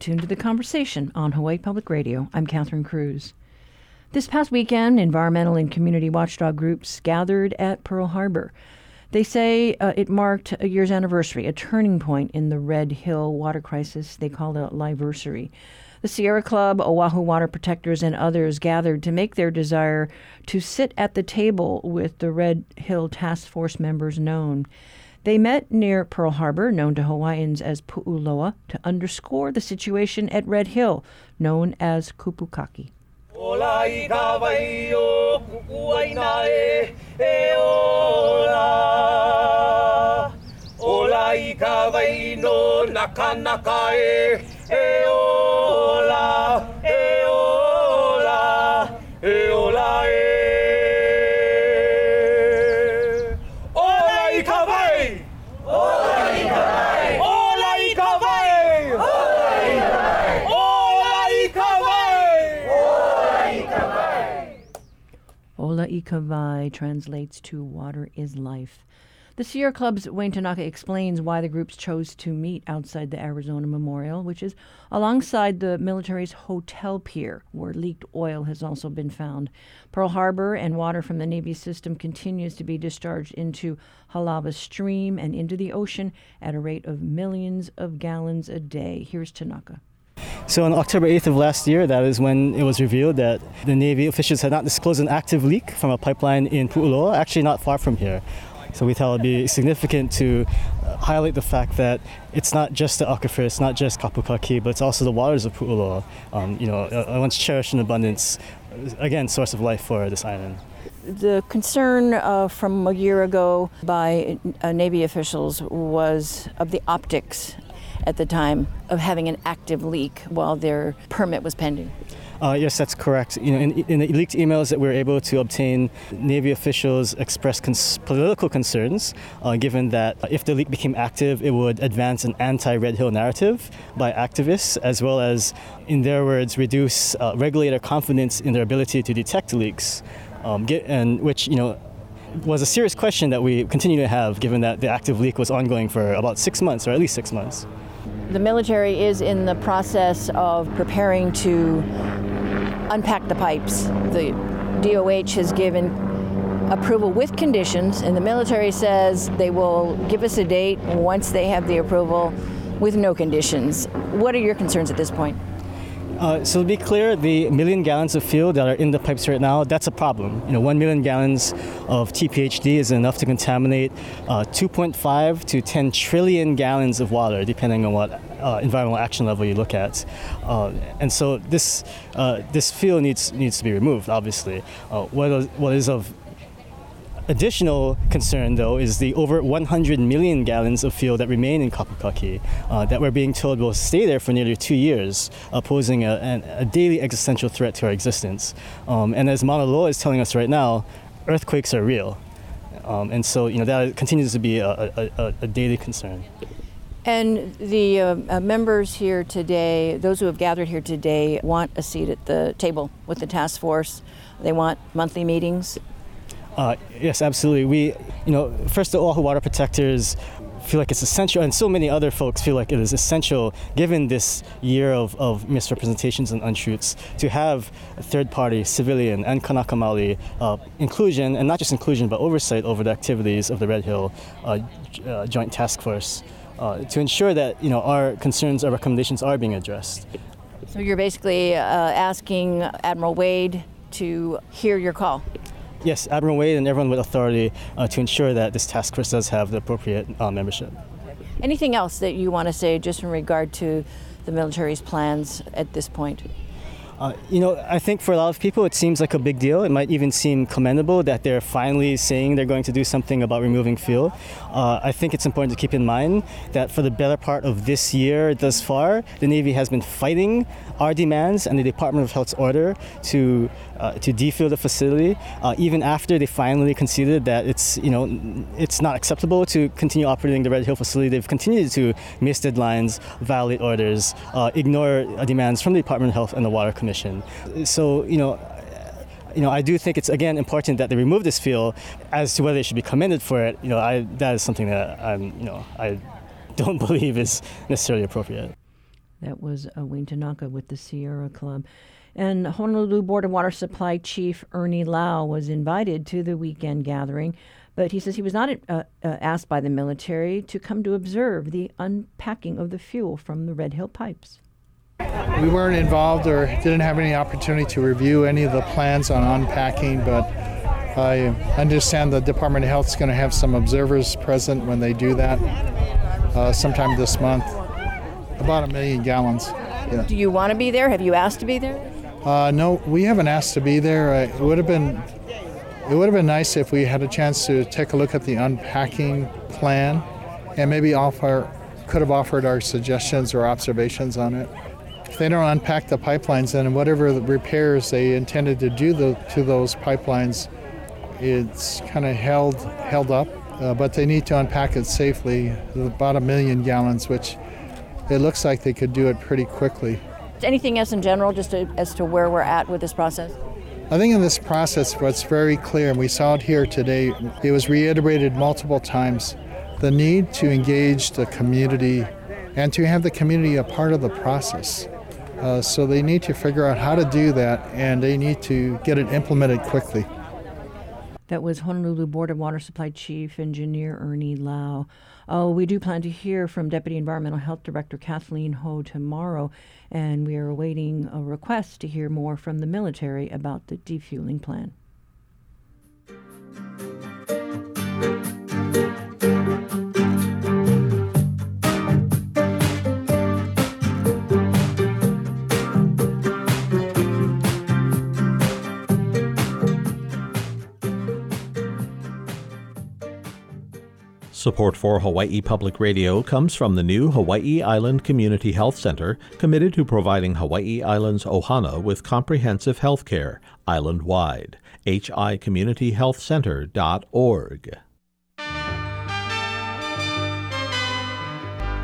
Tuned to the conversation on Hawaii Public Radio. I'm Catherine Cruz. This past weekend, environmental and community watchdog groups gathered at Pearl Harbor. They say uh, it marked a year's anniversary, a turning point in the Red Hill water crisis. They called it a liversary. The Sierra Club, Oahu Water Protectors, and others gathered to make their desire to sit at the table with the Red Hill Task Force members known. They met near Pearl Harbor, known to Hawaiians as Pu'uloa, to underscore the situation at Red Hill, known as Kapukaki. Ola Ikavai translates to Water is Life. The Sierra Club's Wayne Tanaka explains why the groups chose to meet outside the Arizona Memorial, which is alongside the military's hotel pier, where leaked oil has also been found. Pearl Harbor and water from the Navy system continues to be discharged into Halawa Stream and into the ocean at a rate of millions of gallons a day. Here's Tanaka. So on October 8th of last year, that is when it was revealed that the Navy officials had not disclosed an active leak from a pipeline in Pu'uloa, actually not far from here. So we thought it would be significant to uh, highlight the fact that it's not just the aquifer, it's not just Kapukaki, but it's also the waters of Pu'uloa, um, you know, once cherished in abundance, again, source of life for this island. The concern uh, from a year ago by uh, Navy officials was of the optics at the time of having an active leak while their permit was pending. Uh, yes, that's correct. You know, in, in, the leaked emails that we were able to obtain, Navy officials expressed cons- political concerns, uh, given that if the leak became active, it would advance an anti-Red Hill narrative by activists, as well as, in their words, reduce uh, regulator confidence in their ability to detect leaks, um, get, and which you know was a serious question that we continue to have, given that the active leak was ongoing for about six months, or at least six months. The military is in the process of preparing to unpack the pipes. The DOH has given approval with conditions, and the military says they will give us a date once they have the approval with no conditions. What are your concerns at this point? Uh, so to be clear, the million gallons of fuel that are in the pipes right now, that's a problem. You know, one million gallons of TPHD is enough to contaminate uh, 2.5 to 10 trillion gallons of water, depending on what uh, environmental action level you look at. Uh, and so this uh, this fuel needs needs to be removed. Obviously, uh, what is, what is of Additional concern, though, is the over 100 million gallons of fuel that remain in Kapukaki uh, that we're being told will stay there for nearly two years, uh, posing a, a, daily existential threat to our existence. Um, and as Mauna Loa is telling us right now, earthquakes are real. Um, and so, you know, that continues to be a, a, a daily concern. And the uh, uh, members here today, those who have gathered here today, want a seat at the table with the task force. They want monthly meetings. Uh, yes, absolutely. We, you know, first the Oahu Water Protectors feel like it's essential, and so many other folks feel like it is essential, given this year of, of misrepresentations and untruths, to have third party, civilian, and Kanaka Maoli uh, inclusion, and not just inclusion, but oversight over the activities of the Red Hill uh, uh, Joint Task Force uh, to ensure that you know, our concerns, our recommendations are being addressed. So you're basically uh, asking Admiral Wade to hear your call yes, Admiral Wade and everyone with authority uh, to ensure that this task force does have the appropriate uh, membership. Anything else that you want to say just in regard to the military's plans at this point? Uh, you know, I think for a lot of people it seems like a big deal. It might even seem commendable that they're finally saying they're going to do something about removing fuel. Uh, I think it's important to keep in mind that for the better part of this year thus far, the Navy has been fighting our demands and the Department of Health's order to uh, to defuel the facility, uh, even after they finally conceded that it's you know it's not acceptable to continue operating the Red Hill facility. They've continued to miss deadlines, violate orders, uh, ignore demands from the Department of Health and the Water Commission. So you know you know, I do think it's again important that they remove this fuel. As to whether they should be commended for it, you know, I, that is something that I'm, you know, I don't believe is necessarily appropriate. That was Wayne Tanaka with the Sierra Club. And Honolulu Board of Water Supply Chief Ernie Lau was invited to the weekend gathering, but he says he was not uh, uh, asked by the military to come to observe the unpacking of the fuel from the Red Hill pipes. We weren't involved or didn't have any opportunity to review any of the plans on unpacking, but I understand the Department of Health is going to have some observers present when they do that uh, sometime this month. About a million gallons. Yeah. Do you want to be there? Have you asked to be there? Uh, no, we haven't asked to be there. Uh, it would have been it would have been nice if we had a chance to take a look at the unpacking plan and maybe offer could have offered our suggestions or observations on it. If they don't unpack the pipelines, then whatever the repairs they intended to do the, to those pipelines, it's kind of held held up. Uh, but they need to unpack it safely, about a million gallons, which it looks like they could do it pretty quickly. Anything else in general, just to, as to where we're at with this process? I think in this process, what's very clear, and we saw it here today, it was reiterated multiple times the need to engage the community and to have the community a part of the process. Uh, so they need to figure out how to do that and they need to get it implemented quickly. That was Honolulu Board of Water Supply Chief Engineer Ernie Lau. Oh, we do plan to hear from Deputy Environmental Health Director Kathleen Ho tomorrow, and we are awaiting a request to hear more from the military about the defueling plan. Support for Hawaii Public Radio comes from the new Hawaii Island Community Health Center, committed to providing Hawaii Island's Ohana with comprehensive health care island wide. hicommunityhealthcenter.org.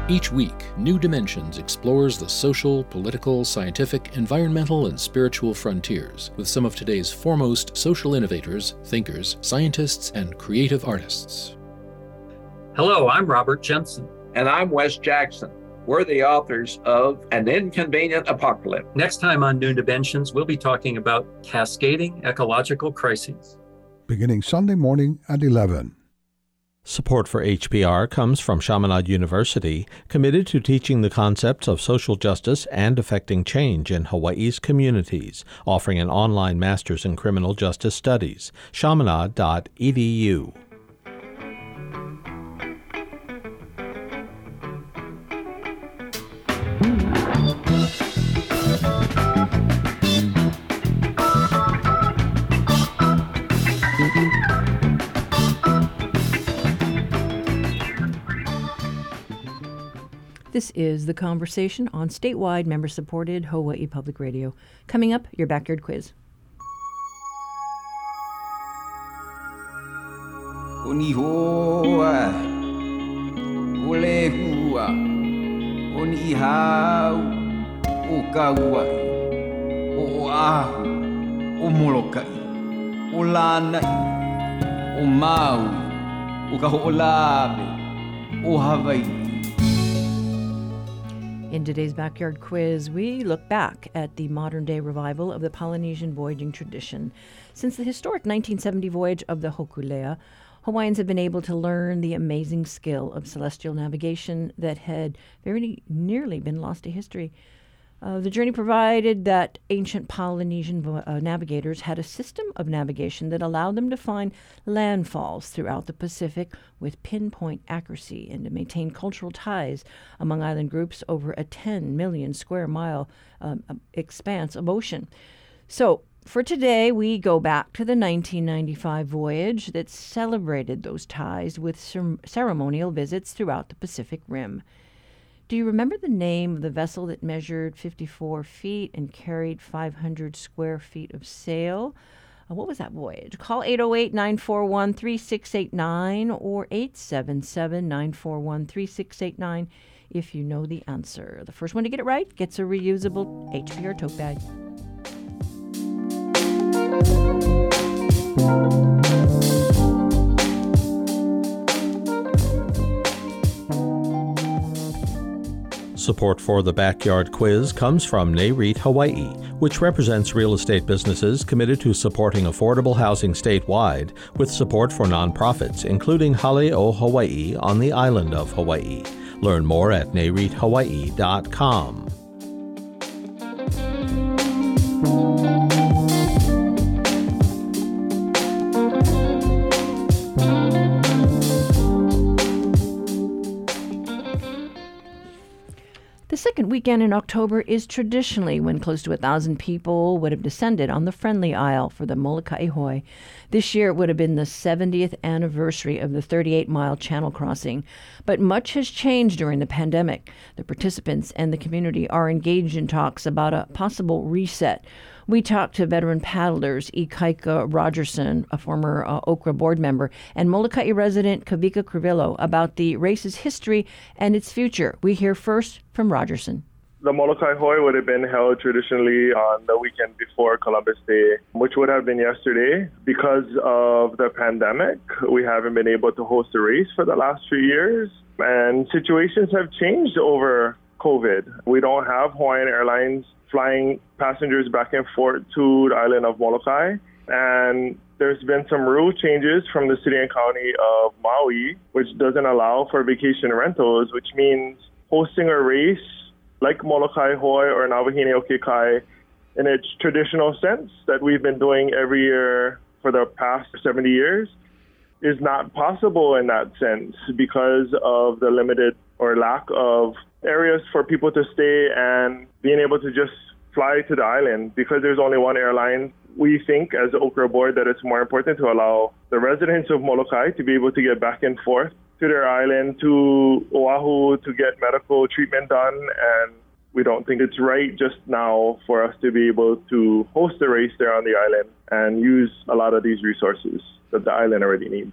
Each week, New Dimensions explores the social, political, scientific, environmental, and spiritual frontiers with some of today's foremost social innovators, thinkers, scientists, and creative artists. Hello, I'm Robert Jensen. And I'm Wes Jackson. We're the authors of An Inconvenient Apocalypse. Next time on New Dimensions, we'll be talking about cascading ecological crises. Beginning Sunday morning at 11. Support for HPR comes from Chaminade University, committed to teaching the concepts of social justice and affecting change in Hawaii's communities, offering an online master's in criminal justice studies. chaminade.edu. This is The Conversation on statewide member supported Hawaii Public Radio. Coming up, your backyard quiz. Onihoa, olehua, oahu. In today's backyard quiz, we look back at the modern day revival of the Polynesian voyaging tradition. Since the historic 1970 voyage of the Hokulea, Hawaiians have been able to learn the amazing skill of celestial navigation that had very nearly been lost to history. Uh, the journey provided that ancient Polynesian uh, navigators had a system of navigation that allowed them to find landfalls throughout the Pacific with pinpoint accuracy and to maintain cultural ties among island groups over a 10 million square mile um, um expanse of ocean. So, for today, we go back to the 1995 voyage that celebrated those ties with ceremonial visits throughout the Pacific Rim. Do you remember the name of the vessel that measured 54 feet and carried 500 square feet of sail? Uh, what was that voyage? Call 808 941 3689 or 877 941 3689 if you know the answer. The first one to get it right gets a reusable HPR tote bag. Support for the Backyard Quiz comes from NAREIT Hawaii, which represents real estate businesses committed to supporting affordable housing statewide with support for nonprofits, including Haleo Hawaii on the island of Hawaii. Learn more at nareithawaii.com. second weekend in October is traditionally when close to a thousand people would have descended on the Friendly Isle for the Molokai Hoe. This year it would have been the 70th anniversary of the 38 mile channel crossing. But much has changed during the pandemic. The participants and the community are engaged in talks about a possible reset. We talked to veteran paddlers Ikaika Rogerson, a former uh, OHCRA board member, and Molokai resident Kavika Crivello about the race's history and its future. We hear first from Rogerson. The Molokai Hoe would have been held traditionally on the weekend before Columbus Day, which would have been yesterday. Because of the pandemic, we haven't been able to host a race for the last few years, and situations have changed over COVID. We don't have Hawaiian Airlines flying passengers back and forth to the island of Molokai. And there's been some rule changes from the city and county of Maui, which doesn't allow for vacation rentals, which means hosting a race like Molokai Hoe or Nawahine o Ke Kai in its traditional sense that we've been doing every year for the past 70 years is not possible in that sense because of the limited or lack of areas for people to stay and being able to just fly to the island because there's only one airline. We think as the OHCRA board that it's more important to allow the residents of Molokai to be able to get back and forth to their island, to Oahu, to get medical treatment done. And we don't think it's right just now for us to be able to host a race there on the island and use a lot of these resources that the island already needs.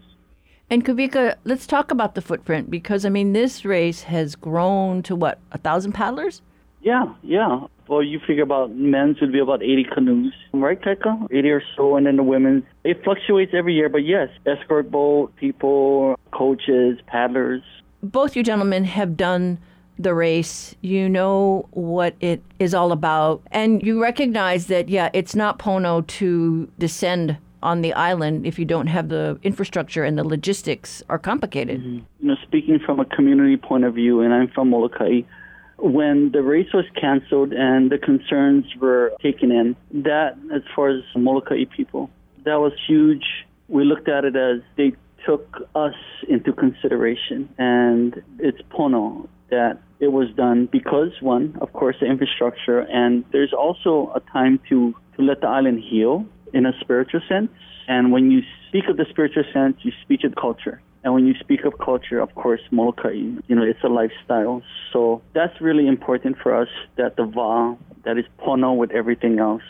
And Kavika, let's talk about the footprint because I mean this race has grown to what a thousand paddlers. Yeah, yeah. Well, you figure about men's would be about 80 canoes, right, Kaika? 80 or so, and then the women's. It fluctuates every year, but yes, escort boat, people, coaches, paddlers. Both you gentlemen have done the race. You know what it is all about, and you recognize that, yeah, it's not Pono to descend on the island if you don't have the infrastructure and the logistics are complicated. Mm-hmm. You know, speaking from a community point of view, and I'm from Molokai, when the race was canceled and the concerns were taken in, that, as far as Molokai people, that was huge. We looked at it as they took us into consideration, and it's Pono that it was done because, one, of course, the infrastructure, and there's also a time to, to let the island heal in a spiritual sense. And when you speak of the spiritual sense, you speak of culture. And when you speak of culture, of course, Molokai, you know, it's a lifestyle. So that's really important for us that the Va, that is Pono with everything else,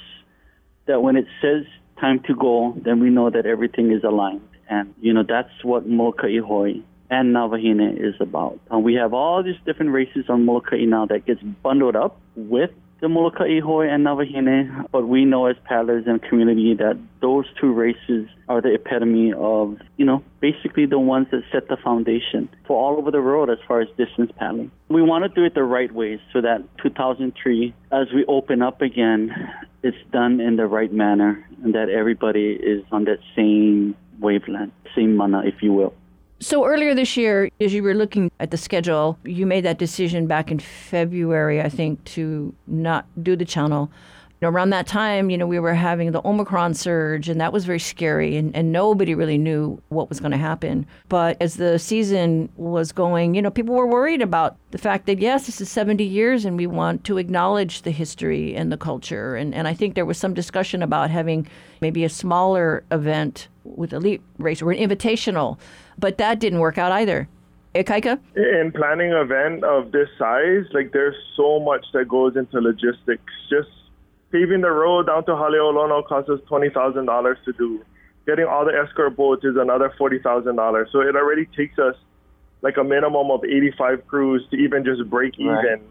that when it says time to go, then we know that everything is aligned. And, you know, that's what Molokai Hoe and Nawahine is about. And we have all these different races on Molokai now that gets bundled up with the Molokai Hoe and Nawahine, but we know as paddlers and community that those two races are the epitome of, you know, basically the ones that set the foundation for all over the world as far as distance paddling. We want to do it the right way so that 2003, as we open up again, it's done in the right manner and that everybody is on that same wavelength, same mana, if you will. So earlier this year, as you were looking at the schedule, you made that decision back in February, I think, to not do the channel. Around that time, you know, we were having the Omicron surge, and that was very scary, and, and nobody really knew what was going to happen. But as the season was going, you know, people were worried about the fact that, yes, this is 70 years, and we want to acknowledge the history and the culture. And, and I think there was some discussion about having maybe a smaller event with elite race or an invitational but that didn't work out either. Eh, Ikaika? In planning an event of this size, like there's so much that goes into logistics. Just paving the road down to Haleolono costs us twenty thousand dollars to do. Getting all the escort boats is another forty thousand dollars. So it already takes us like a minimum of eighty-five crews to even just break even.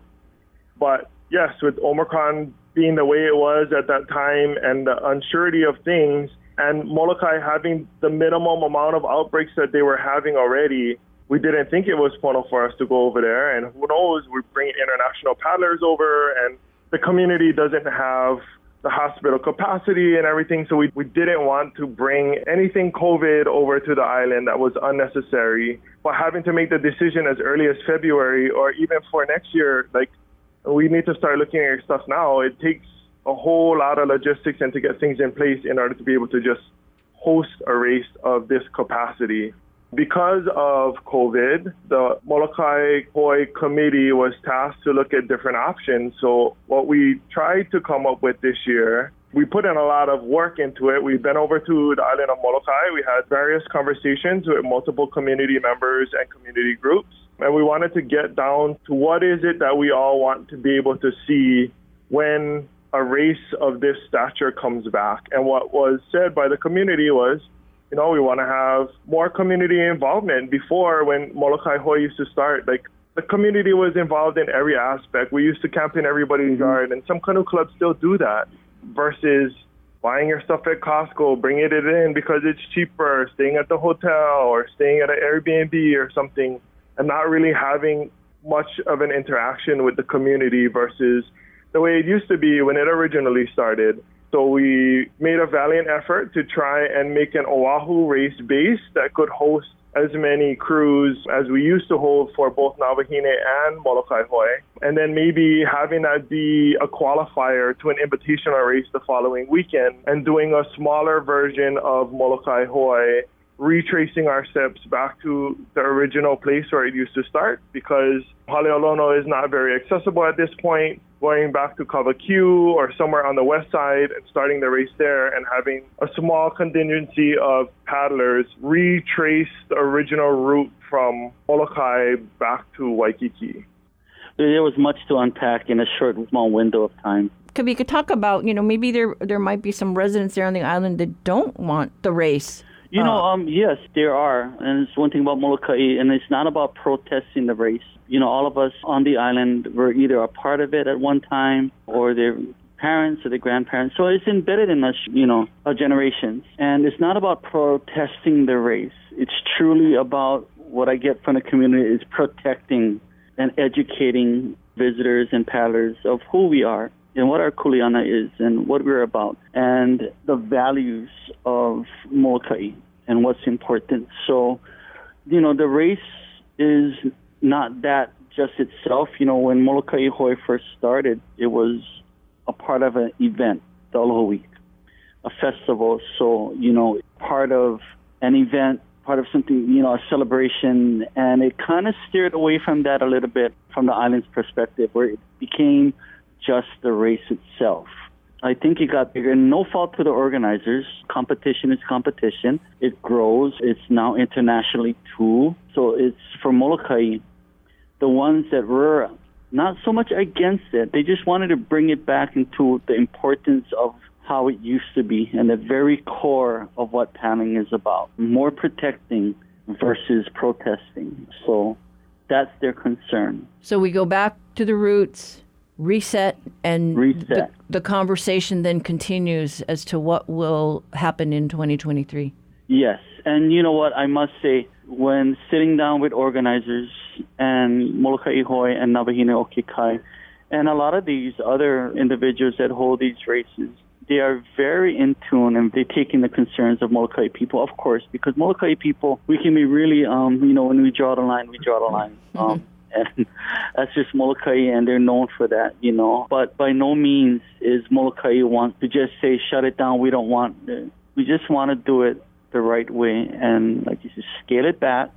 But yes, with Omicron being the way it was at that time and the uncertainty of things, and Molokai having the minimum amount of outbreaks that they were having already, we didn't think it was funnel for us to go over there. And who knows, we're bringing international paddlers over, and the community doesn't have the hospital capacity and everything. So we, we didn't want to bring anything COVID over to the island that was unnecessary. But having to make the decision as early as February or even for next year, like we need to start looking at stuff now. It takes a whole lot of logistics and to get things in place in order to be able to just host a race of this capacity. Because of COVID, the Molokai Hoe committee was tasked to look at different options. So, what we tried to come up with this year, we put in a lot of work into it. We've been over to the island of Molokai. We had various conversations with multiple community members and community groups. And we wanted to get down to what is it that we all want to be able to see when a race of this stature comes back. And what was said by the community was, you know, we want to have more community involvement. Before, when Molokai Hoe used to start, like the community was involved in every aspect. We used to camp in everybody's mm-hmm. yard, and some canoe clubs still do that. Versus buying your stuff at Costco, bringing it in because it's cheaper, staying at the hotel or staying at an Airbnb or something, and not really having much of an interaction with the community versus the way it used to be when it originally started. So we made a valiant effort to try and make an Oahu race base that could host as many crews as we used to hold for both Navahine and Molokai Hoe. And then maybe having that be a qualifier to an invitational race the following weekend and doing a smaller version of Molokai Hoe retracing our steps back to the original place where it used to start because Haleolono is not very accessible at this point. Going back to Kawakū or somewhere on the west side and starting the race there and having a small contingency of paddlers retrace the original route from Molokai back to Waikiki. There was much to unpack in a short, small window of time. Could we could talk about, you know, maybe there there might be some residents there on the island that don't want the race you know, uh. um, yes, there are, and it's one thing about Molokai, and it's not about protesting the race. You know, all of us on the island were either a part of it at one time, or their parents or their grandparents. So it's embedded in us, you know, our generations. And it's not about protesting the race. It's truly about what I get from the community is protecting and educating visitors and paddlers of who we are and what our kuleana is and what we're about and the values of Molokai and what's important. So, you know, the race is not that just itself. You know, when Molokai Hoe first started, it was a part of an event, the Aloha Week, a festival. So, you know, part of an event, part of something, you know, a celebration. And it kind of steered away from that a little bit from the island's perspective, where it became just the race itself. I think it got bigger. And No fault to the organizers. Competition is competition. It grows. It's now internationally too. So it's for Molokai, the ones that were not so much against it. They just wanted to bring it back into the importance of how it used to be and the very core of what paddling is about. More protecting versus protesting. So that's their concern. So we go back to the roots reset and reset. The, the, conversation then continues as to what will happen in 2023 yes and you know what i must say when sitting down with organizers and molokai hoe and navahine okekai and a lot of these other individuals that hold these races they are very in tune and they take in the concerns of Molokai people, of course, because Molokai people, we can be really, um, you know, when we draw the line, we draw the line. Mm-hmm. Um, and that's just Molokai, and they're known for that, you know. But by no means is Molokai want to just say shut it down. We don't want. It. We just want to do it the right way, and like you said, scale it back,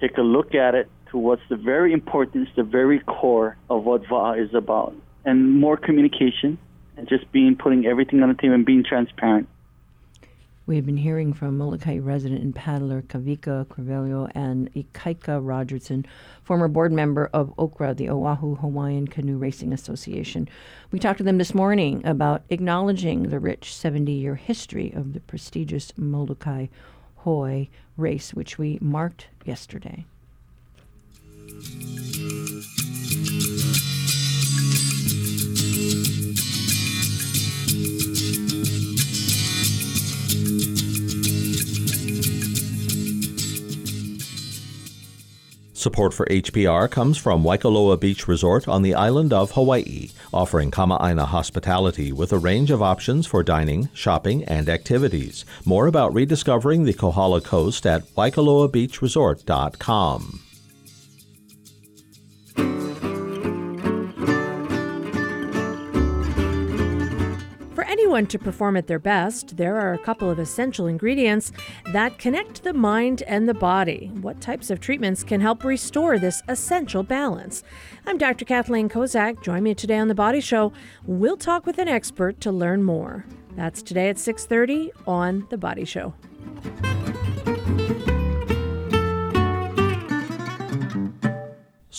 take a look at it to what's the very importance, the very core of what VA is about, and more communication, and just being putting everything on the table and being transparent. We've been hearing from Molokai resident and paddler Kavika Crivello and Ikaika Rogerson, former board member of OHCRA, the Oahu Hawaiian Canoe Racing Association. We talked to them this morning about acknowledging the rich 70 year history of the prestigious Molokai Hoe race, which we marked yesterday. Support for HPR comes from Waikoloa Beach Resort on the island of Hawaii, offering Kama'aina hospitality with a range of options for dining, shopping, and activities. More about rediscovering the Kohala Coast at waikoloabeachresort.com. anyone to perform at their best, there are a couple of essential ingredients that connect the mind and the body. What types of treatments can help restore this essential balance? I'm Dr. Kathleen Kozak. Join me today on the Body Show. We'll talk with an expert to learn more. That's today at 6:30 on the Body Show.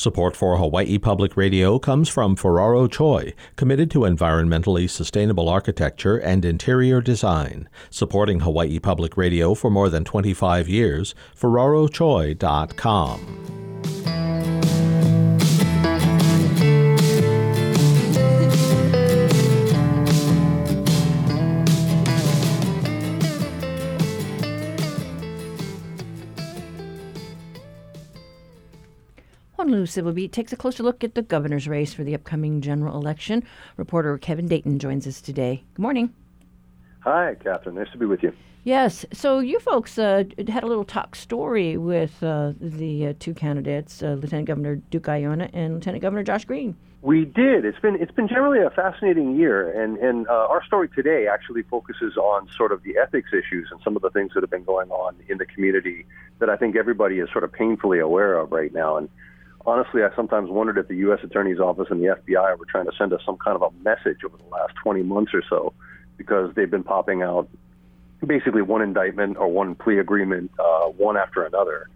Support for Hawaii Public Radio comes from Ferraro Choi, committed to environmentally sustainable architecture and interior design. Supporting Hawaii Public Radio for more than 25 years, ferrarochoi.com. Honolulu Civil Beat takes a closer look at the governor's race for the upcoming general election. Reporter Kevin Dayton joins us today. Good morning. Hi, Catherine. Nice to be with you. Yes. So you folks uh, had a little talk story with uh, the uh, two candidates, uh, Lieutenant Governor Duke Aiona and Lieutenant Governor Josh Green. We did. It's been it's been generally a fascinating year, and and uh, our story today actually focuses on sort of the ethics issues and some of the things that have been going on in the community that I think everybody is sort of painfully aware of right now. And honestly, I sometimes wondered if the U.S. Attorney's Office and the FBI were trying to send us some kind of a message over the last 20 months or so, because they've been popping out basically one indictment or one plea agreement, uh, one after another.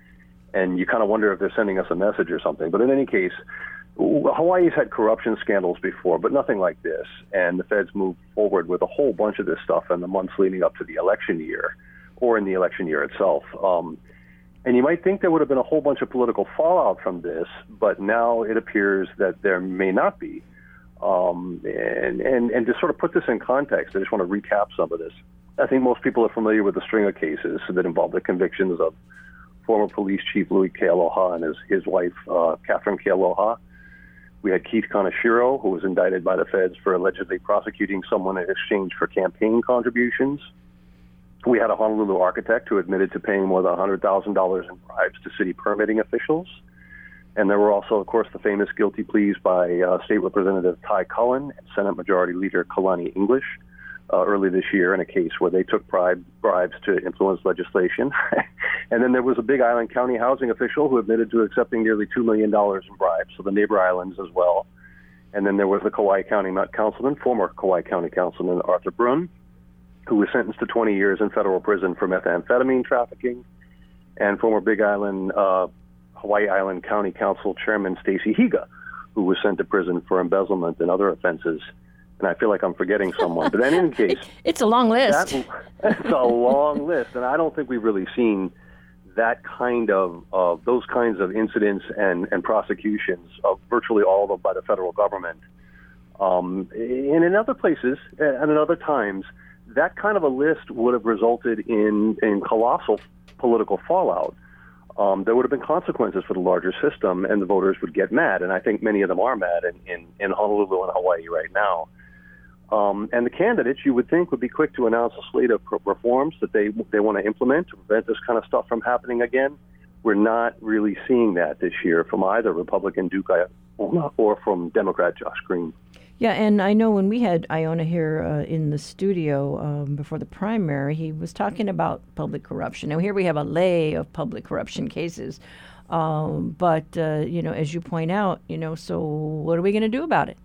And you kind of wonder if they're sending us a message or something. But in any case, Hawaii's had corruption scandals before, but nothing like this. And the feds moved forward with a whole bunch of this stuff in the months leading up to the election year or in the election year itself. Um, and you might think there would have been a whole bunch of political fallout from this, but now it appears that there may not be. Um, and, and, and to sort of put this in context, I just want to recap some of this. I think most people are familiar with the string of cases that involve the convictions of former police chief Louis Kealoha and his, his wife, uh, Katherine Kealoha. We had Keith Kaneshiro, who was indicted by the feds for allegedly prosecuting someone in exchange for campaign contributions. We had a Honolulu architect who admitted to paying more than $100,000 in bribes to city permitting officials. And there were also, of course, the famous guilty pleas by uh, State Representative Ty Cullen and Senate Majority Leader Kalani English uh, early this year in a case where they took bribe, bribes to influence legislation. and then there was a Big Island County housing official who admitted to accepting nearly $2 million in bribes, so the neighbor islands as well. And then there was the Kauai County Councilman, former Kauai County Councilman Arthur Brun, who was sentenced to 20 years in federal prison for methamphetamine trafficking, and former Big Island, uh, Hawaii Island County Council Chairman Stacy Higa, who was sent to prison for embezzlement and other offenses. And I feel like I'm forgetting someone, but in any case, it's a long list. That, it's a long list, and I don't think we've really seen that kind of, of those kinds of incidents and, and prosecutions of virtually all of them by the federal government. Um, and in other places and in other times, that kind of a list would have resulted in, in colossal political fallout. Um, there would have been consequences for the larger system, and the voters would get mad. And I think many of them are mad in, in, in Honolulu and Hawaii right now. Um, and the candidates, you would think, would be quick to announce a slate of reforms that they they want to implement to prevent this kind of stuff from happening again. We're not really seeing that this year from either Republican Duke or from Democrat Josh Green. Yeah, and I know when we had Aiona here uh, in the studio um, before the primary, he was talking about public corruption. Now, here we have a lay of public corruption cases. Um, but, uh, you know, as you point out, you know, so what are we going to do about it?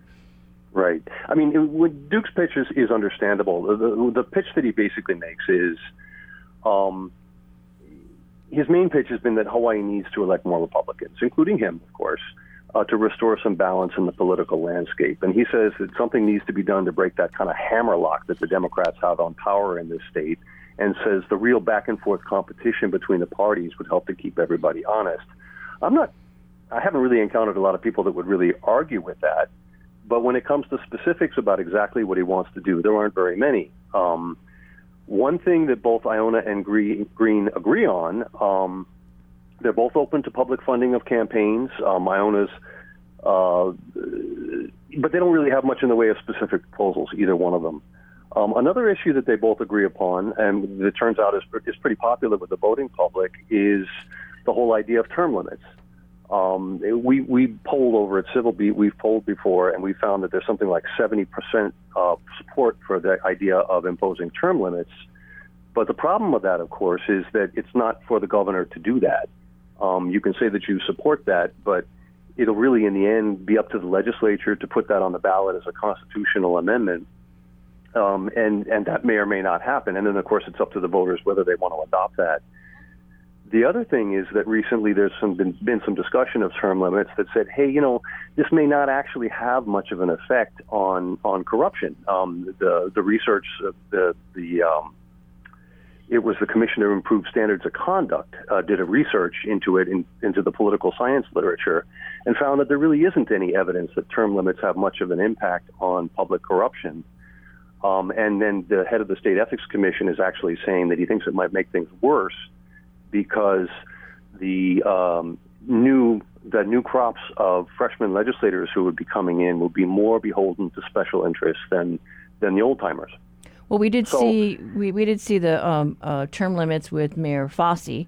Right. I mean, it, Duke's pitch is, is understandable. The, the, the, pitch that he basically makes is um, his main pitch has been that Hawaii needs to elect more Republicans, including him, of course uh, to restore some balance in the political landscape. And he says that something needs to be done to break that kind of hammerlock that the Democrats have on power in this state, and says the real back and forth competition between the parties would help to keep everybody honest. I'm not, I haven't really encountered a lot of people that would really argue with that. But when it comes to specifics about exactly what he wants to do, there aren't very many. Um, one thing that both Aiona and Green agree on um, they're both open to public funding of campaigns. Um, Aiona's, uh, but they don't really have much in the way of specific proposals, either one of them. Um, another issue that they both agree upon, and it turns out is, is pretty popular with the voting public, is the whole idea of term limits. Um, we we polled over at Civil Beat. We've polled before, and we found that there's something like 70% of support for the idea of imposing term limits. But the problem with that, of course, is that it's not for the governor to do that. Um, you can say that you support that, but it'll really, in the end, be up to the legislature to put that on the ballot as a constitutional amendment. Um, and and that may or may not happen. And then, of course, it's up to the voters whether they want to adopt that. The other thing is that recently there's some, been, been some discussion of term limits that said, hey, you know, this may not actually have much of an effect on on corruption. Um, the the research, uh, the the um, it was the Commission to Improve Standards of Conduct uh, did a research into it in, into the political science literature and found that there really isn't any evidence that term limits have much of an impact on public corruption. Um, and then the head of the State Ethics Commission is actually saying that he thinks it might make things worse because the um, new the new crops of freshman legislators who would be coming in will be more beholden to special interests than than the old timers. Well, we did so, see we, we did see the um, uh, term limits with Mayor Fasi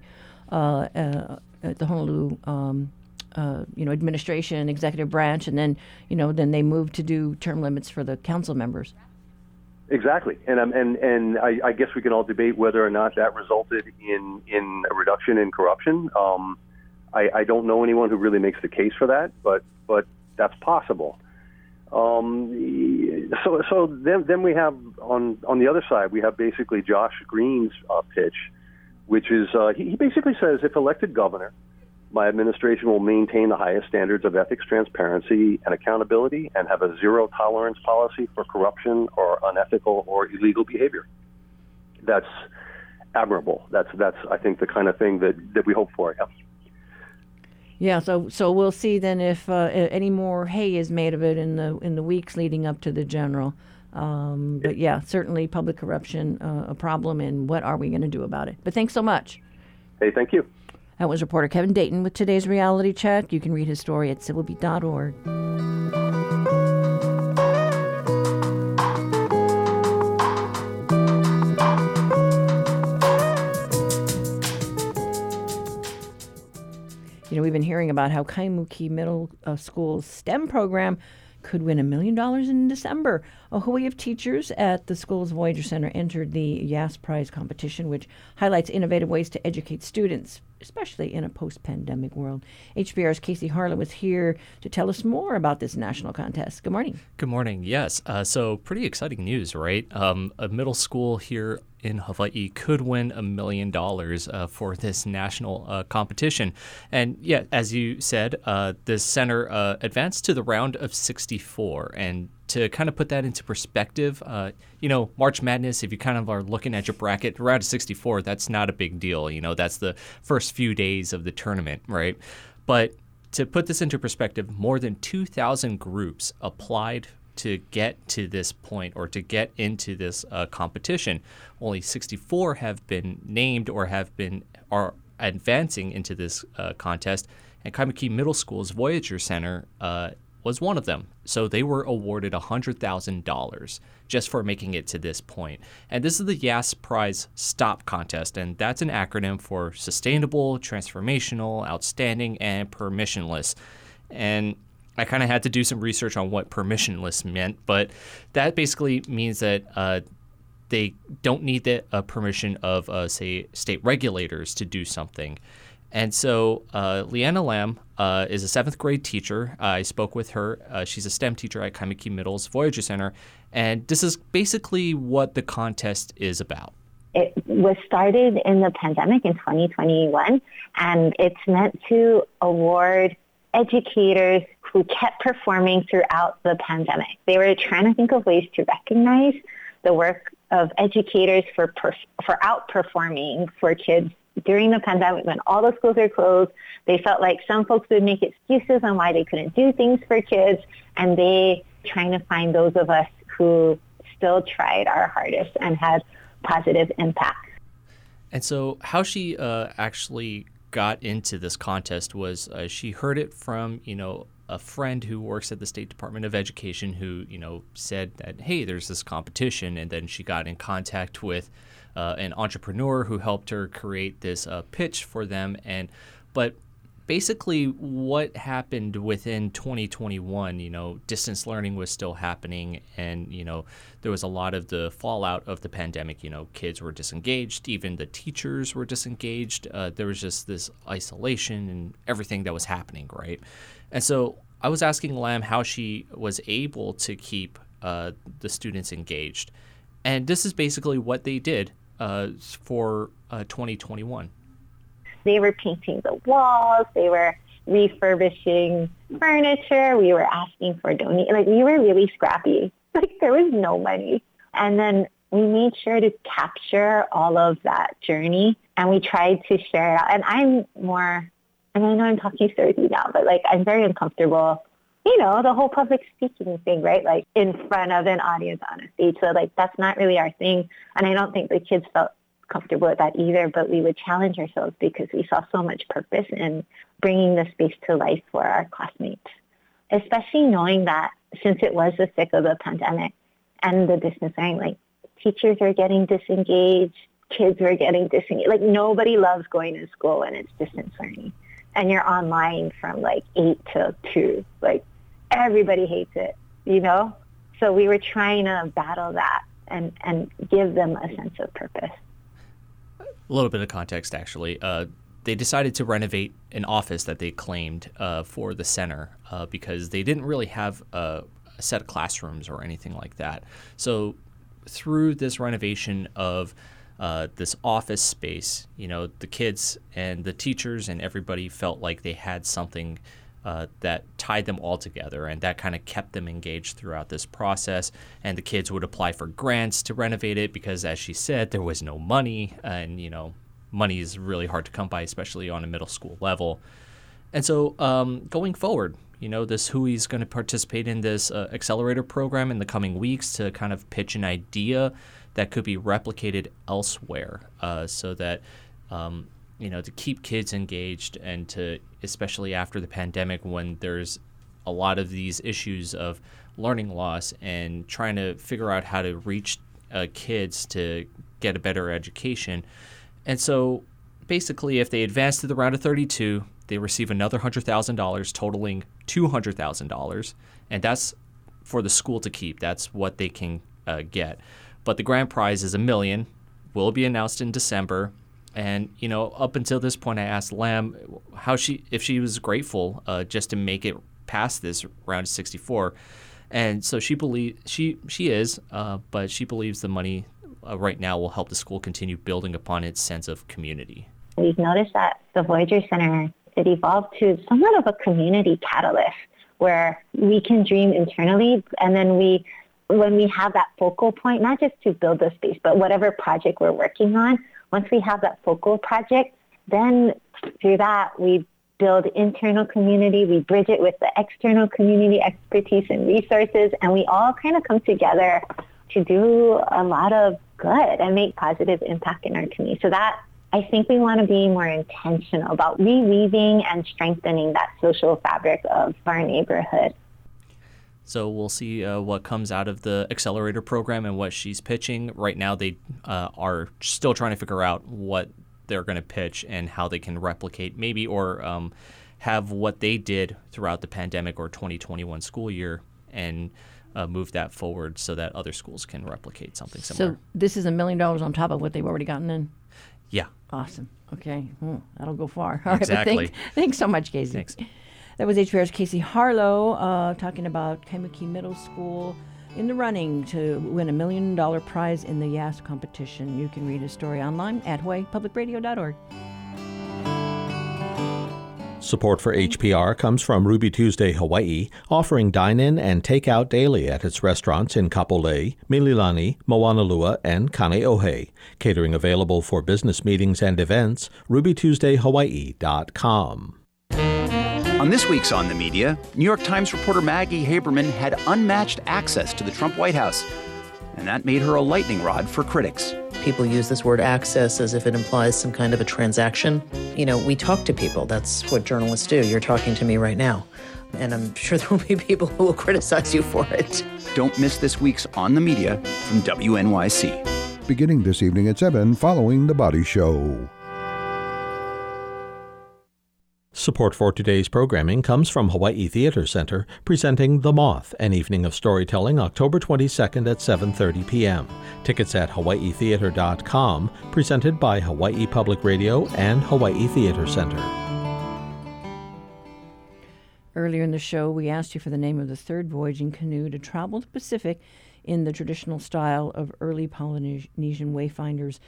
uh, uh, at the Honolulu. Um, uh, you know, administration, executive branch, and then, you know, then they moved to do term limits for the council members. Exactly, and um, and and I, I, guess we can all debate whether or not that resulted in in a reduction in corruption. Um, I, I, don't know anyone who really makes the case for that, but but that's possible. Um, so so then then we have on on the other side we have basically Josh Green's uh, pitch, which is uh, he, he basically says if elected governor, my administration will maintain the highest standards of ethics, transparency, and accountability, and have a zero tolerance policy for corruption or unethical or illegal behavior. That's admirable. That's that's I think the kind of thing that, that we hope for. Yeah. Yeah. So so we'll see then if uh, any more hay is made of it in the in the weeks leading up to the general. Um, but yeah, certainly public corruption uh, a problem, and what are we going to do about it? But thanks so much. Hey, thank you. That was reporter Kevin Dayton with today's reality check. You can read his story at civilbeat.org. know, we've been hearing about how Kaimuki Middle uh, School's STEM program could win a million dollars in December. A Hawaii of teachers at the school's Voyager Center entered the Yass Prize competition, which highlights innovative ways to educate students especially in a post pandemic world. HPR's Casey Harlan was here to tell us more about this national contest. Good morning. Good morning. Yes. Uh, so, pretty exciting news, right? Um, a middle school here in Hawaii could win a million dollars uh, for this national uh, competition. And yeah, as you said, uh, the center uh, advanced to the round of 64. And to kind of put that into perspective, uh, you know, March Madness, if you kind of are looking at your bracket, round of 64, that's not a big deal. You know, that's the first few days of the tournament, right? But to put this into perspective, more than 2,000 groups applied to get to this point or to get into this uh, competition. Only 64 have been named or have been are advancing into this uh, contest. And Kaimuki Middle School's Voyager Center uh, was one of them. So they were awarded $100,000 just for making it to this point. And this is the Yass Prize STOP contest, and that's an acronym for Sustainable, Transformational, Outstanding, and Permissionless. And I kind of had to do some research on what permissionless meant, but that basically means that uh, they don't need the uh, permission of, uh, say, state regulators to do something. And so uh, Leanna Lamb uh, is a seventh grade teacher. I spoke with her. Uh, she's a STEM teacher at Kaimuki Middle's Voyager Center. And this is basically what the contest is about. It was started in the pandemic in 2021, and it's meant to award educators who kept performing throughout the pandemic. They were trying to think of ways to recognize the work of educators for, for outperforming for kids during the pandemic when all the schools are closed, they felt like some folks would make excuses on why they couldn't do things for kids, and they trying to find those of us who still tried our hardest and had positive impact. And so, how she uh, actually got into this contest was uh, she heard it from you know a friend who works at the State Department of Education who you know said that hey there's this competition and then she got in contact with uh, an entrepreneur who helped her create this uh, pitch for them and but basically what happened within 2021 you know distance learning was still happening and you know there was a lot of the fallout of the pandemic you know kids were disengaged even the teachers were disengaged uh, there was just this isolation and everything that was happening right? And so i was asking lam how she was able to keep uh, the students engaged and this is basically what they did uh, for uh, 2021 they were painting the walls. They were refurbishing furniture. We were asking for donate. Like we were really scrappy. Like there was no money. And then we made sure to capture all of that journey and we tried to share it out. And I'm more, and I know I'm talking you now, but like I'm very uncomfortable you know, the whole public speaking thing, right? Like in front of an audience on a stage. So like that's not really our thing. And I don't think the kids felt comfortable with that either, but we would challenge ourselves because we saw so much purpose in bringing the space to life for our classmates, especially knowing that since it was the thick of the pandemic and the distance learning, like teachers are getting disengaged, kids are getting disengaged. Like nobody loves going to school when it's distance learning and you're online from like eight to two. Like everybody hates it, you know? So we were trying to battle that and, and give them a sense of purpose a little bit of context actually. Uh, they decided to renovate an office that they claimed uh, for the center uh, because they didn't really have a, a, set of classrooms or anything like that. So through this renovation of uh, this office space, you know, the kids and the teachers and everybody felt like they had something uh, that tied them all together, and that kind of kept them engaged throughout this process. And the kids would apply for grants to renovate it because, as she said, there was no money, and you know, money is really hard to come by, especially on a middle school level. And so, um, going forward, you know, this Hui is going to participate in this uh, accelerator program in the coming weeks to kind of pitch an idea that could be replicated elsewhere, uh, so that um, you know to keep kids engaged and to especially after the pandemic when there's a lot of these issues of learning loss and trying to figure out how to reach uh, kids to get a better education. And so basically if they advance to the round of 32 they receive another $100000 totaling $200000 and that's for the school to keep. That's what they can uh, get. But the grand prize is a million will be announced in december and you know, up until this point, I asked Lam how she if she was grateful uh, just to make it past this round of 64, and so she believe she she is, uh, but she believes the money uh, right now will help the school continue building upon its sense of community. We've noticed that the Voyager Center it evolved to somewhat of a community catalyst where we can dream internally and then we when we have that focal point, not just to build the space, but whatever project we're working on, once we have that focal project, then through that we build internal community, we bridge it with the external community expertise and resources, and we all kind of come together to do a lot of good and make positive impact in our community. So that I think we want to be more intentional about reweaving and strengthening that social fabric of our neighborhood. So we'll see uh, what comes out of the accelerator program and what she's pitching. Right now, they uh, are still trying to figure out what they're going to pitch and how they can replicate, maybe, or um, have what they did throughout the pandemic or 2021 school year and uh, move that forward so that other schools can replicate something similar. So this is a million dollars on top of what they've already gotten in. Yeah. Awesome. Okay. Hmm, that'll go far. All exactly. Right, thanks, thanks so much, Casey. Thanks. That was HPR's Casey Harlow uh, talking about Kaimuki Middle School in the running to win a million dollar prize in the Yass competition. You can read his story online at hawaiipublicradio.org. Support for HPR comes from Ruby Tuesday Hawaii, offering dine in and take out daily at its restaurants in Kapolei, Mililani, Moanalua, and Kaneohe. Catering available for business meetings and events, rubytuesdayhawaii.com. On this week's On the Media, New York Times reporter Maggie Haberman had unmatched access to the Trump White House, and that made her a lightning rod for critics. people use this word access as if it implies some kind of a transaction. You know, we talk to people. That's what journalists do. You're talking to me right now. And I'm sure there will be people who will criticize you for it. Don't miss this week's On the Media from WNYC. Beginning this evening at 7 following The Body Show. Support for today's programming comes from Hawaii Theater Center, presenting The Moth, an evening of storytelling, October 22nd at 7:30 p.m. Tickets at hawaiitheater.com, presented by Hawaii Public Radio and Hawaii Theater Center. Earlier in the show, we asked you for the name of the third voyaging canoe to travel the Pacific in the traditional style of early Polynesian wayfinders.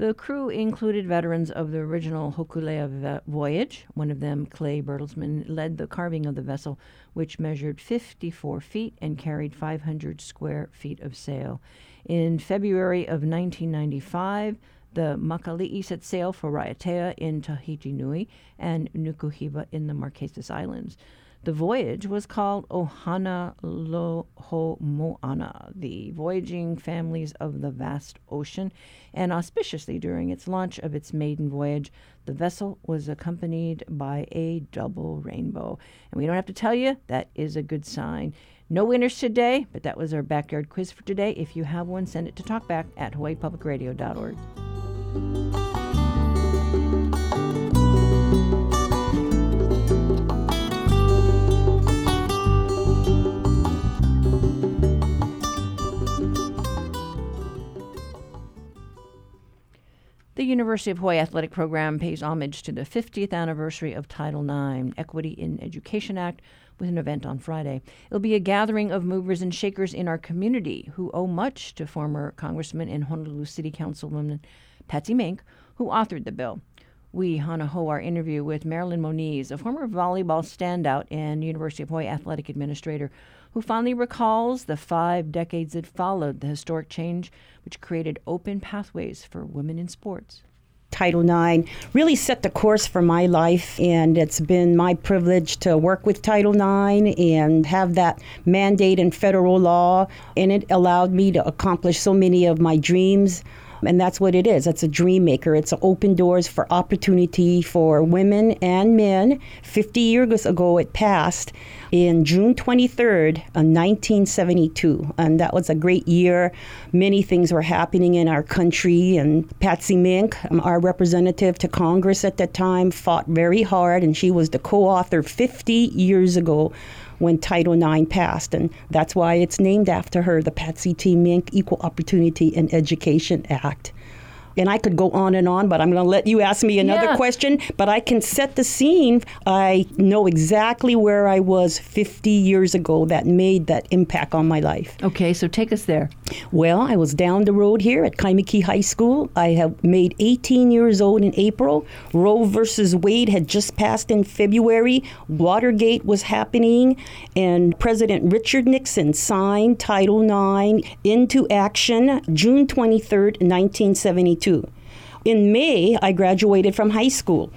The crew included veterans of the original Hokulea voyage. One of them, Clay Bertelmann, led the carving of the vessel, which measured 54 feet and carried 500 square feet of sail. In February of 1995, the Makali'i set sail for Raiatea in Tahiti Nui and Nukuhiva in the Marquesas Islands. The voyage was called Ohana Holo Moana, the voyaging families of the vast ocean, and auspiciously during its launch of its maiden voyage, the vessel was accompanied by a double rainbow. And we don't have to tell you, that is a good sign. No winners today, but that was our backyard quiz for today. If you have one, send it to talkback at hawaiipublicradio.org. The University of Hawaii Athletic Program pays homage to the 50th anniversary of Title IX, Equity in Education Act, with an event on Friday. It'll be a gathering of movers and shakers in our community who owe much to former Congressman and Honolulu City Councilwoman Patsy Mink, who authored the bill. We hana hou our interview with Marilyn Moniz, a former volleyball standout and University of Hawaii athletic administrator who fondly recalls the five decades that followed the historic change which created open pathways for women in sports. Title IX really set the course for my life, and it's been my privilege to work with Title IX and have that mandate in federal law, and it allowed me to accomplish so many of my dreams. And that's what it is. It's a dream maker. It's open doors for opportunity for women and men. 50 years ago, it passed in June 23rd, 1972. Uh, and that was a great year. Many things were happening in our country. And Patsy Mink, um, our representative to Congress at that time, fought very hard. And she was the co author 50 years ago when Title IX passed. And that's why it's named after her, the Patsy T. Mink Equal Opportunity and Education Act. And I could go on and on, but I'm going to let you ask me another yeah. question. But I can set the scene. I know exactly where I was 50 years ago that made that impact on my life. Okay, so take us there. Well, I was down the road here at Kaimuki High School. I have made 18 years old in April. Roe versus Wade had just passed in February. Watergate was happening, and President Richard Nixon signed Title IX into action June 23rd, 1972. In May, I graduated from high school.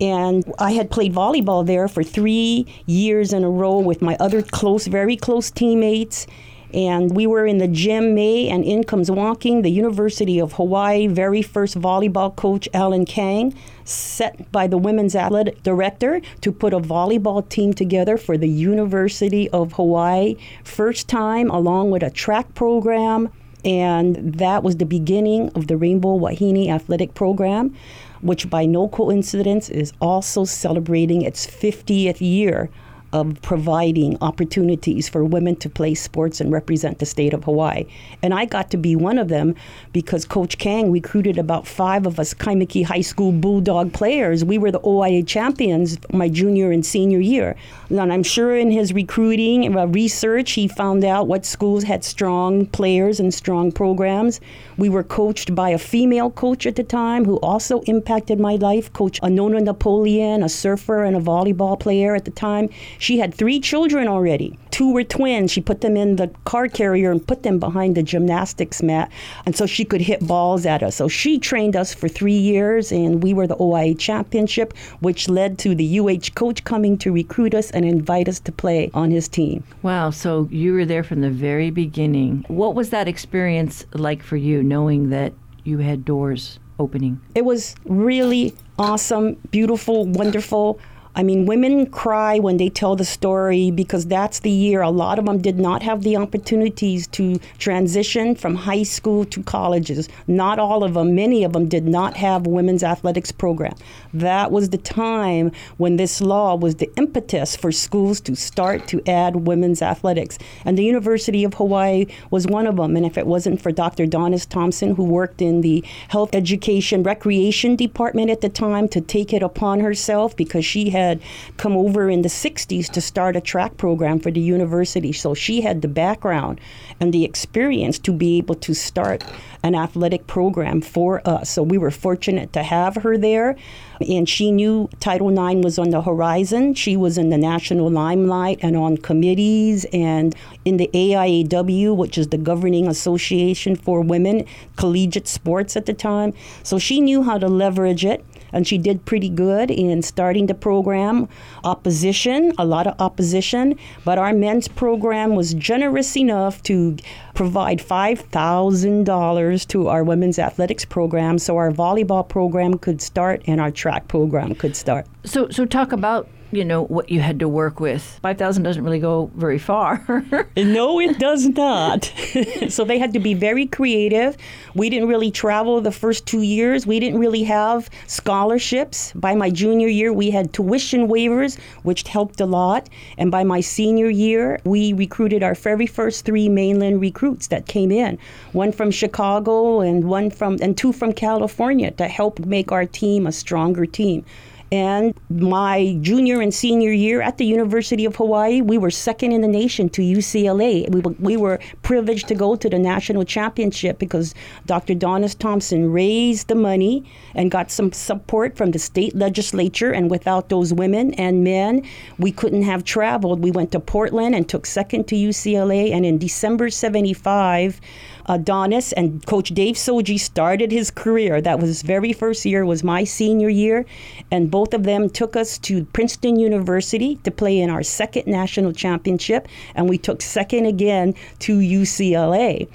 And I had played volleyball there for three years in a row with my other close, very close teammates. And we were in the gym May, and in comes walking the University of Hawaii very first volleyball coach, Alan Kang, set by the women's athletic director to put a volleyball team together for the University of Hawaii. First time, along with a track program, and that was the beginning of the Rainbow Wahine Athletic Program, which by no coincidence is also celebrating its 50th year of providing opportunities for women to play sports and represent the state of Hawaii. And I got to be one of them because Coach Kang recruited about five of us Kaimuki High School Bulldog players. We were the OIA champions my junior and senior year. And I'm sure in his recruiting and uh, research, he found out what schools had strong players and strong programs. We were coached by a female coach at the time who also impacted my life, Coach Anona Napoleon, a surfer and a volleyball player at the time. She had three children already. Two were twins. She put them in the car carrier and put them behind the gymnastics mat, and so she could hit balls at us. So she trained us for three years, and we were the OIA championship, which led to the UH coach coming to recruit us and invite us to play on his team. Wow, so you were there from the very beginning. What was that experience like for you, knowing that you had doors opening? It was really awesome, beautiful, wonderful. I mean, women cry when they tell the story because that's the year a lot of them did not have the opportunities to transition from high school to colleges. Not all of them, many of them did not have women's athletics program. That was the time when this law was the impetus for schools to start to add women's athletics. And the University of Hawaii was one of them. And if it wasn't for Dr. Donis Thompson, who worked in the health education recreation department at the time to take it upon herself because she had had come over in the 60s to start a track program for the university. So she had the background and the experience to be able to start an athletic program for us. So we were fortunate to have her there. And she knew Title IX was on the horizon. She was in the national limelight and on committees and in the AIAW, which is the governing association for women collegiate sports at the time. So she knew how to leverage it and she did pretty good in starting the program. Opposition, a lot of opposition, but our men's program was generous enough to provide $5,000 to our women's athletics program so our volleyball program could start and our track program could start. So, so talk about you know what you had to work with. Five thousand doesn't really go very far. no, it does not. so they had to be very creative. We didn't really travel the first two years. We didn't really have scholarships. By my junior year, we had tuition waivers, which helped a lot. And by my senior year, we recruited our very first three mainland recruits that came in. One from Chicago and one from and two from California to help make our team a stronger team. And my junior and senior year at the University of Hawaii, we were second in the nation to UCLA. We were, we were privileged to go to the national championship because Dr. Donis Thompson raised the money and got some support from the state legislature. And without those women and men, we couldn't have traveled. We went to Portland and took second to UCLA. And in December 75, Adonis and Coach Dave Shoji started his career. That was his very first year, was my senior year, and both of them took us to Princeton University to play in our second national championship, and we took second again to UCLA.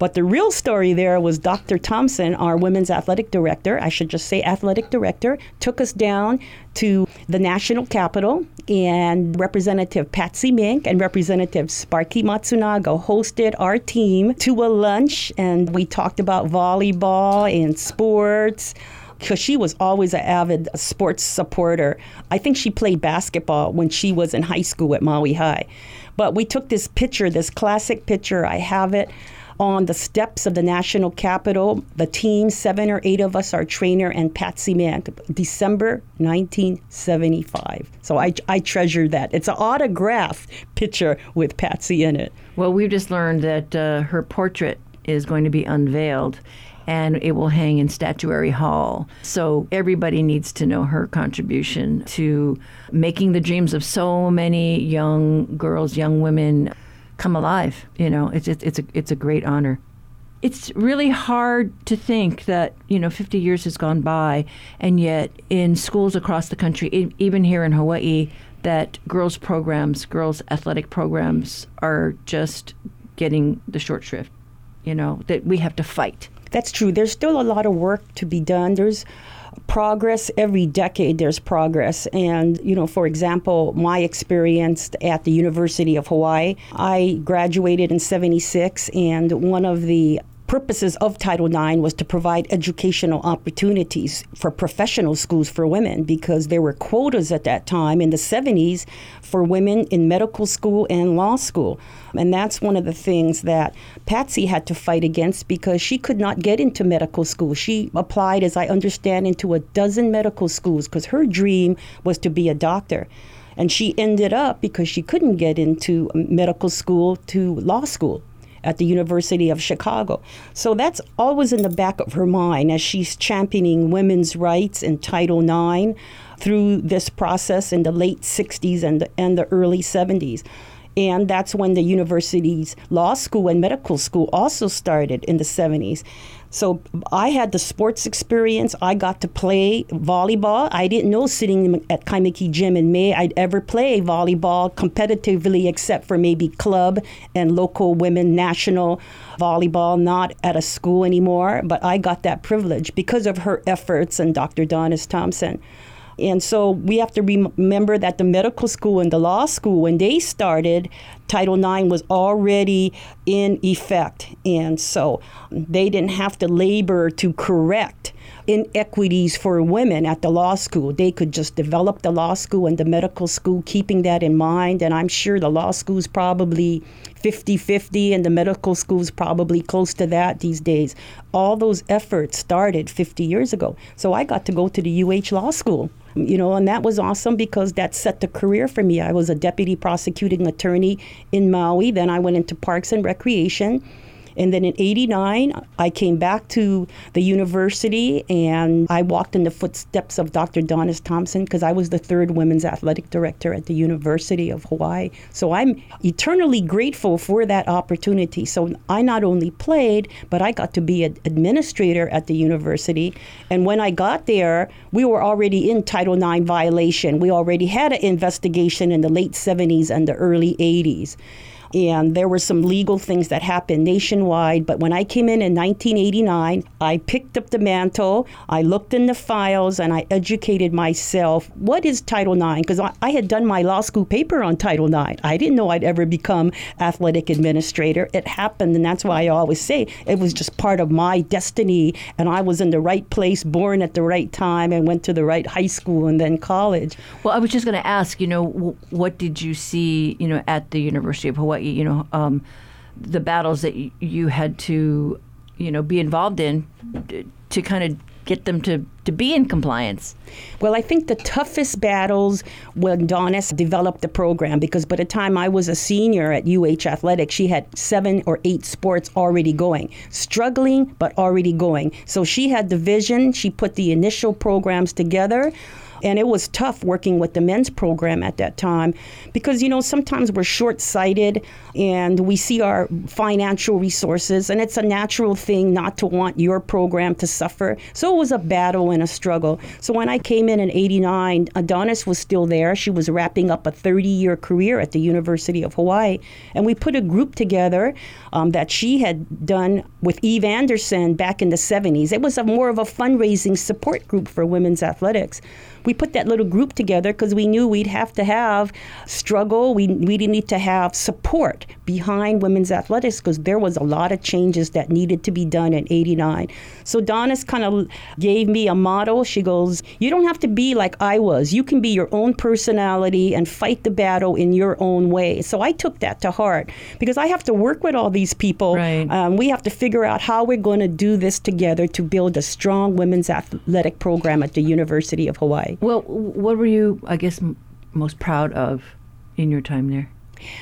But the real story there was Dr. Thompson, our women's athletic director, I should just say athletic director, took us down to the national capital, and Representative Patsy Mink and Representative Sparky Matsunaga hosted our team to a lunch, and we talked about volleyball and sports because she was always an avid sports supporter. I think she played basketball when she was in high school at Maui High. But we took this picture, this classic picture. I have it on the steps of the national capitol. The team, seven or eight of us, our trainer and Patsy Mink, December 1975. So I, I treasure that. It's an autograph picture with Patsy in it. Well, we've just learned that uh, her portrait is going to be unveiled and it will hang in Statuary Hall. So everybody needs to know her contribution to making the dreams of so many young girls, young women come alive. You know, it's it's, it's a it's a great honor. It's really hard to think that you know 50 years has gone by, and yet in schools across the country, even here in Hawaii, that girls programs, girls athletic programs are just getting the short shrift. You know that we have to fight. That's true. There's still a lot of work to be done. There's progress. Every decade there's progress. And you know for example my experience at the university of hawaii i graduated in 76 and one of the purposes of Title IX was to provide educational opportunities for professional schools for women because there were quotas at that time in the 70s for women in medical school and law school. And that's one of the things that Patsy had to fight against because she could not get into medical school. She applied, as I understand, into a dozen medical schools because her dream was to be a doctor. And she ended up, because she couldn't get into medical school, to law school at the University of Chicago. So that's always in the back of her mind as she's championing women's rights in Title IX through this process in the late 60s and the, and the early 70s. And that's when the university's law school and medical school also started in the 70s. So I had the sports experience. I got to play volleyball. I didn't know sitting at Kaimuki Gym in May I'd ever play volleyball competitively, except for maybe club and local women national volleyball, not at a school anymore. But I got that privilege because of her efforts and Dr. Donis Thompson. And so we have to remember that the medical school and the law school, when they started, Title IX was already in effect. And so they didn't have to labor to correct inequities for women at the law school. They could just develop the law school and the medical school, keeping that in mind. And I'm sure the law school is probably 50 50, and the medical school is probably close to that these days. All those efforts started 50 years ago. So I got to go to the UH Law School you know, and that was awesome because that set the career for me. I was a deputy prosecuting attorney in Maui. Then I went into Parks and Recreation. And then in 89, I came back to the university and I walked in the footsteps of Dr. Donis Thompson because I was the third women's athletic director at the University of Hawaii. So I'm eternally grateful for that opportunity. So I not only played, but I got to be an administrator at the university. And when I got there, we were already in Title IX violation. We already had an investigation in the late 70s and the early 80s and there were some legal things that happened nationwide. But when I came in in 1989, I picked up the mantle, I looked in the files, and I educated myself. What is Title IX? Because I, I, had done my law school paper on Title IX. I didn't know I'd ever become athletic administrator. It happened, and that's why I always say it was just part of my destiny, and I was in the right place, born at the right time, and went to the right high school and then college. Well, I was just going to ask, you know, what did you see, you know, at the University of Hawaii? You know, um, the battles that y- you had to, you know, be involved in to kind of get them to, to be in compliance? Well, I think the toughest battles when Donis developed the program, because by the time I was a senior at UH Athletics, she had seven or eight sports already going, struggling, but already going. So she had the vision, she put the initial programs together. And it was tough working with the men's program at that time because, you know, sometimes we're short sighted and we see our financial resources, and it's a natural thing not to want your program to suffer. So it was a battle and a struggle. So when I came in in 89, Adonis was still there. She was wrapping up a 30 year career at the University of Hawaii. And we put a group together um, that she had done with Eve Anderson back in the 70s. It was a more of a fundraising support group for women's athletics we put that little group together because we knew we'd have to have struggle. We we didn't need to have support behind women's athletics because there was a lot of changes that needed to be done in '89. So Donis kind of gave me a model. She goes, "You don't have to be like I was. You can be your own personality and fight the battle in your own way." So I took that to heart because I have to work with all these people. Right. Um, we have to figure out how we're going to do this together to build a strong women's athletic program at the University of Hawaii. Well, what were you, I guess, m- most proud of in your time there?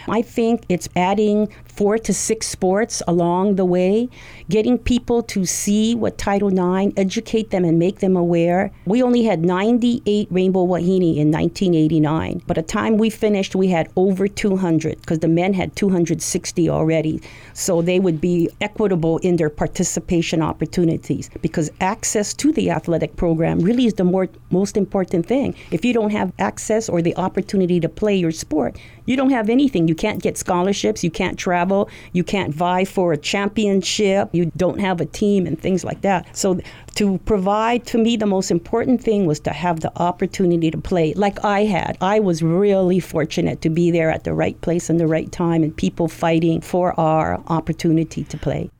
I think it's adding four to six sports along the way, getting people to see what Title IX, educate them and make them aware. We only had 98 Rainbow Wahine in 1989. By the time we finished, we had over 200 because the men had 260 already. So they would be equitable in their participation opportunities because access to the athletic program really is the more, most important thing. If you don't have access or the opportunity to play your sport, you don't have anything. You can't get scholarships, you can't travel. You can't vie for a championship. You don't have a team and things like that. So to provide to me the most important thing was to have the opportunity to play like I had. I was really fortunate to be there at the right place and the right time and people fighting for our opportunity to play.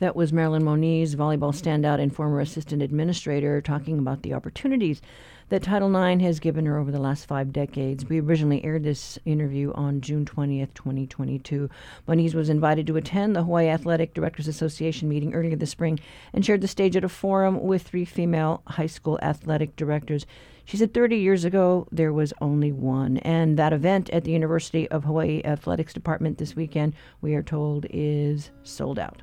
That was Marilyn Moniz, volleyball standout and former assistant administrator, talking about the opportunities that Title IX has given her over the last five decades. We originally aired this interview on June 20th, 2022. Moniz was invited to attend the Hawaii Athletic Directors Association meeting earlier this spring and shared the stage at a forum with three female high school athletic directors. She said 30 years ago there was only one. And that event at the University of Hawaii Athletics Department this weekend, we are told, is sold out.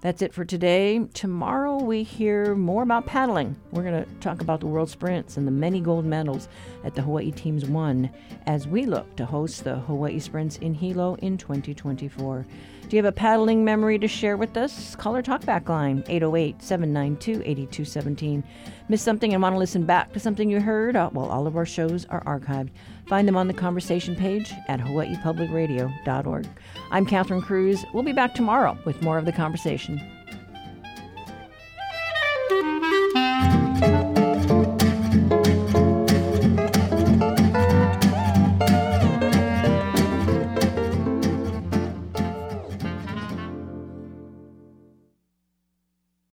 That's it for today. Tomorrow we hear more about paddling. We're going to talk about the world sprints and the many gold medals that the Hawaii teams won as we look to host the Hawaii Sprints in Hilo in 2024. Do you have a paddling memory to share with us? Call our talkback line 808 792 8217. Miss something and want to listen back to something you heard? Uh, well, all of our shows are archived. Find them on the conversation page at hawaiipublicradio.org. I'm Catherine Cruz. We'll be back tomorrow with more of the conversation.